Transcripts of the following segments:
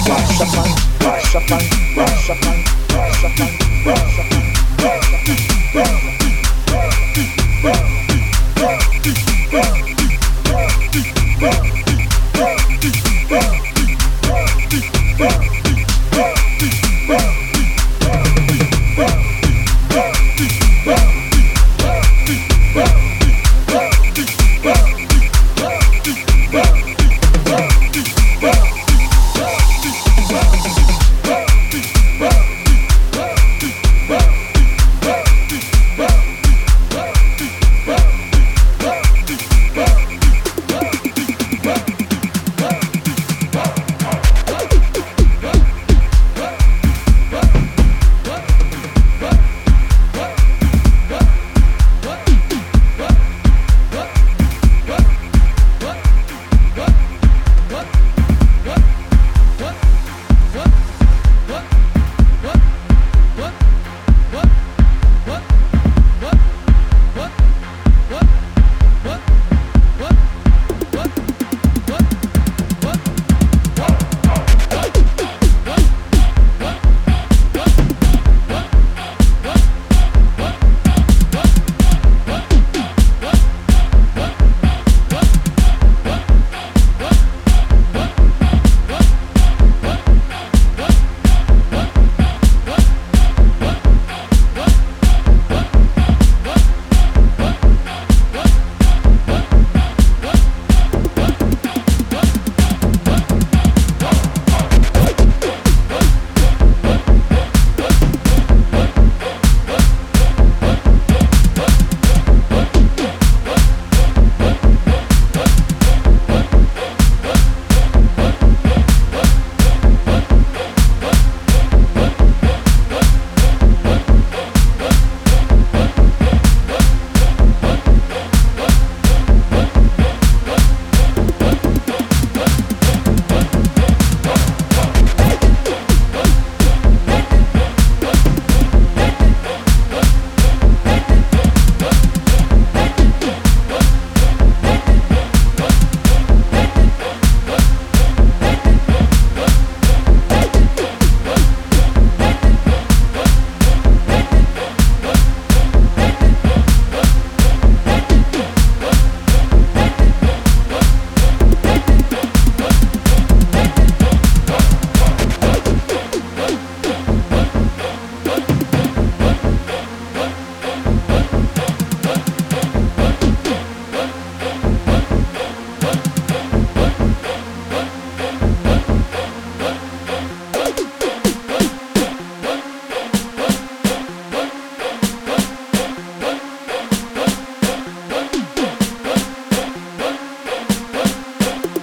Thank you.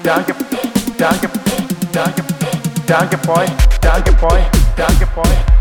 Danke, danke, danke, danke, boy, danke, boy, danke, boy, danke, boy,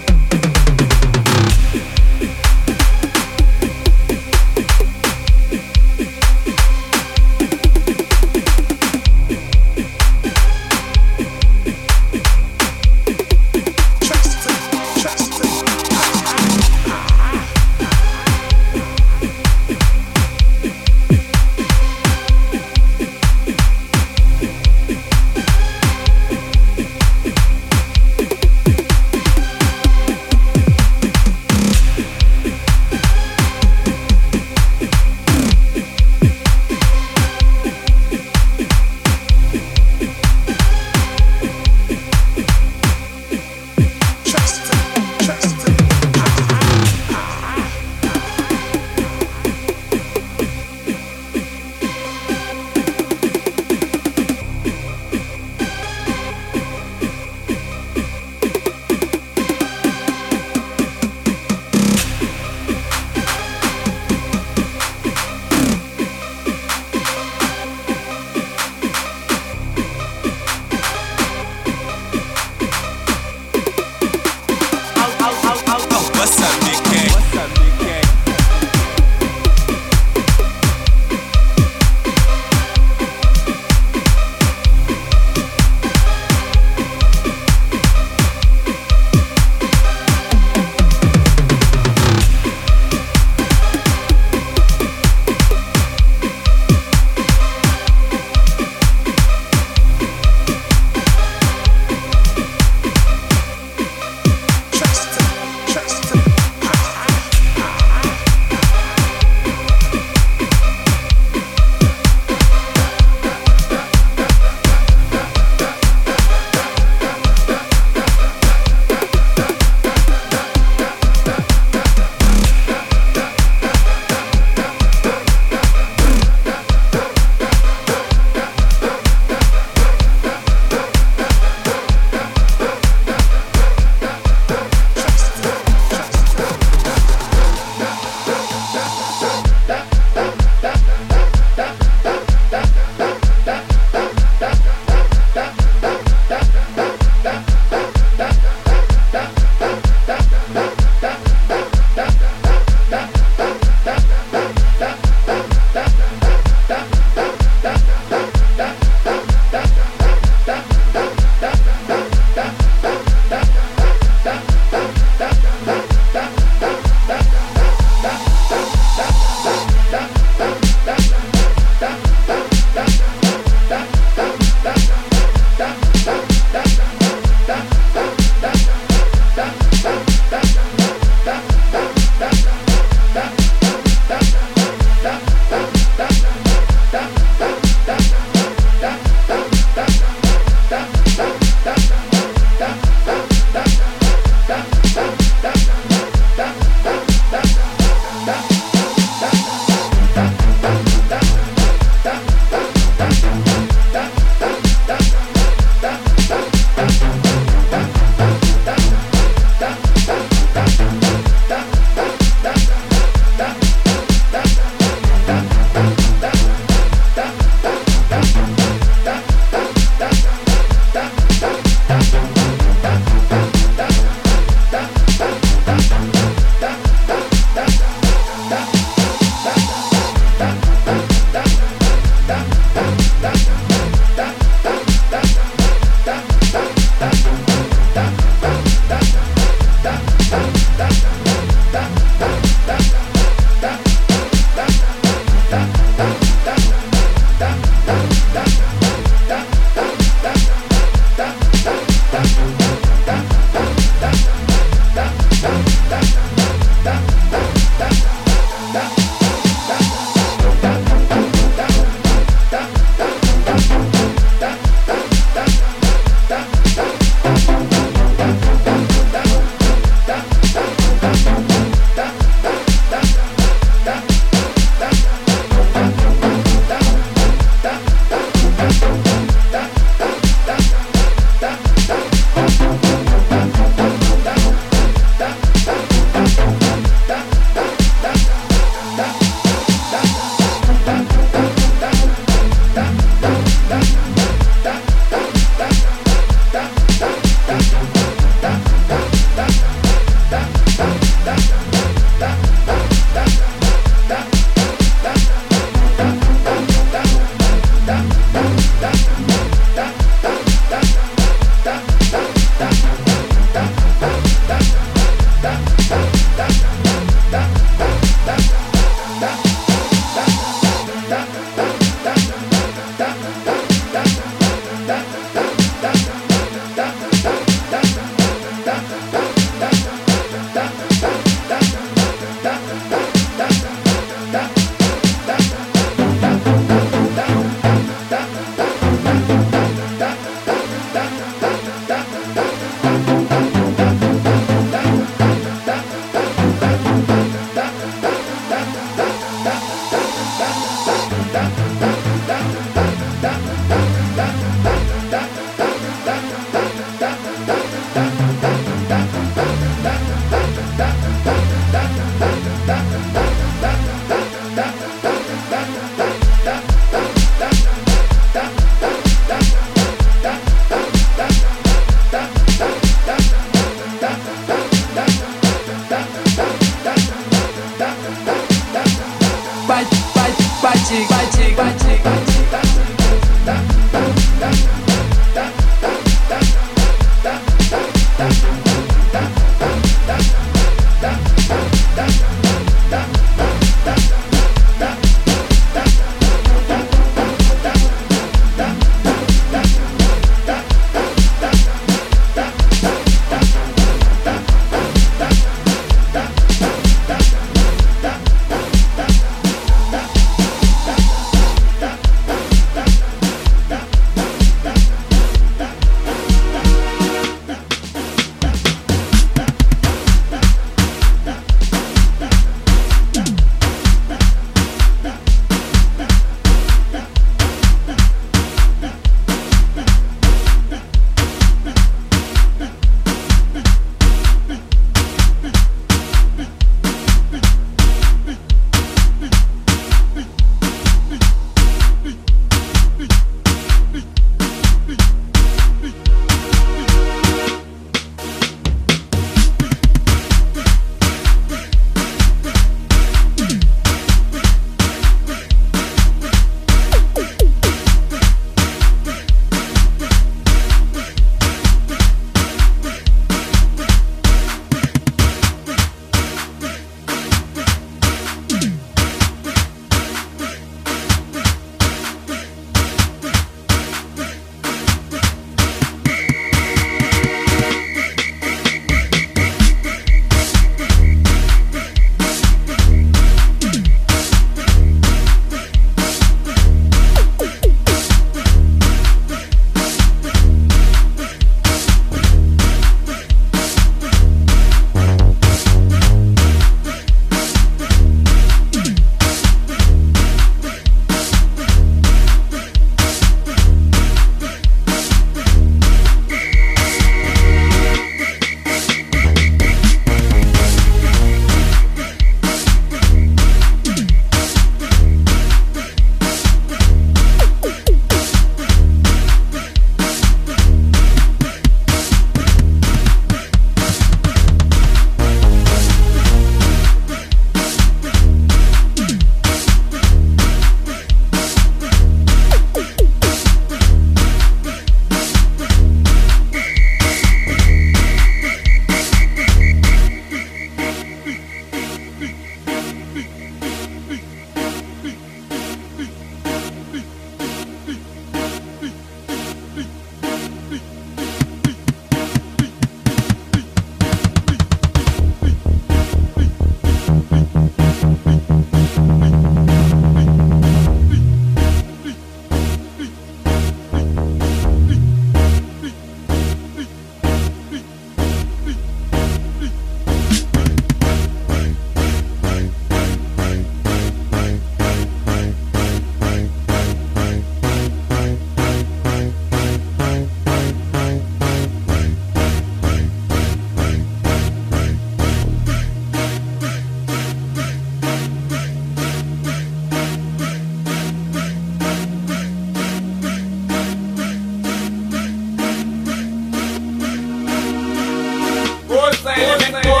Connect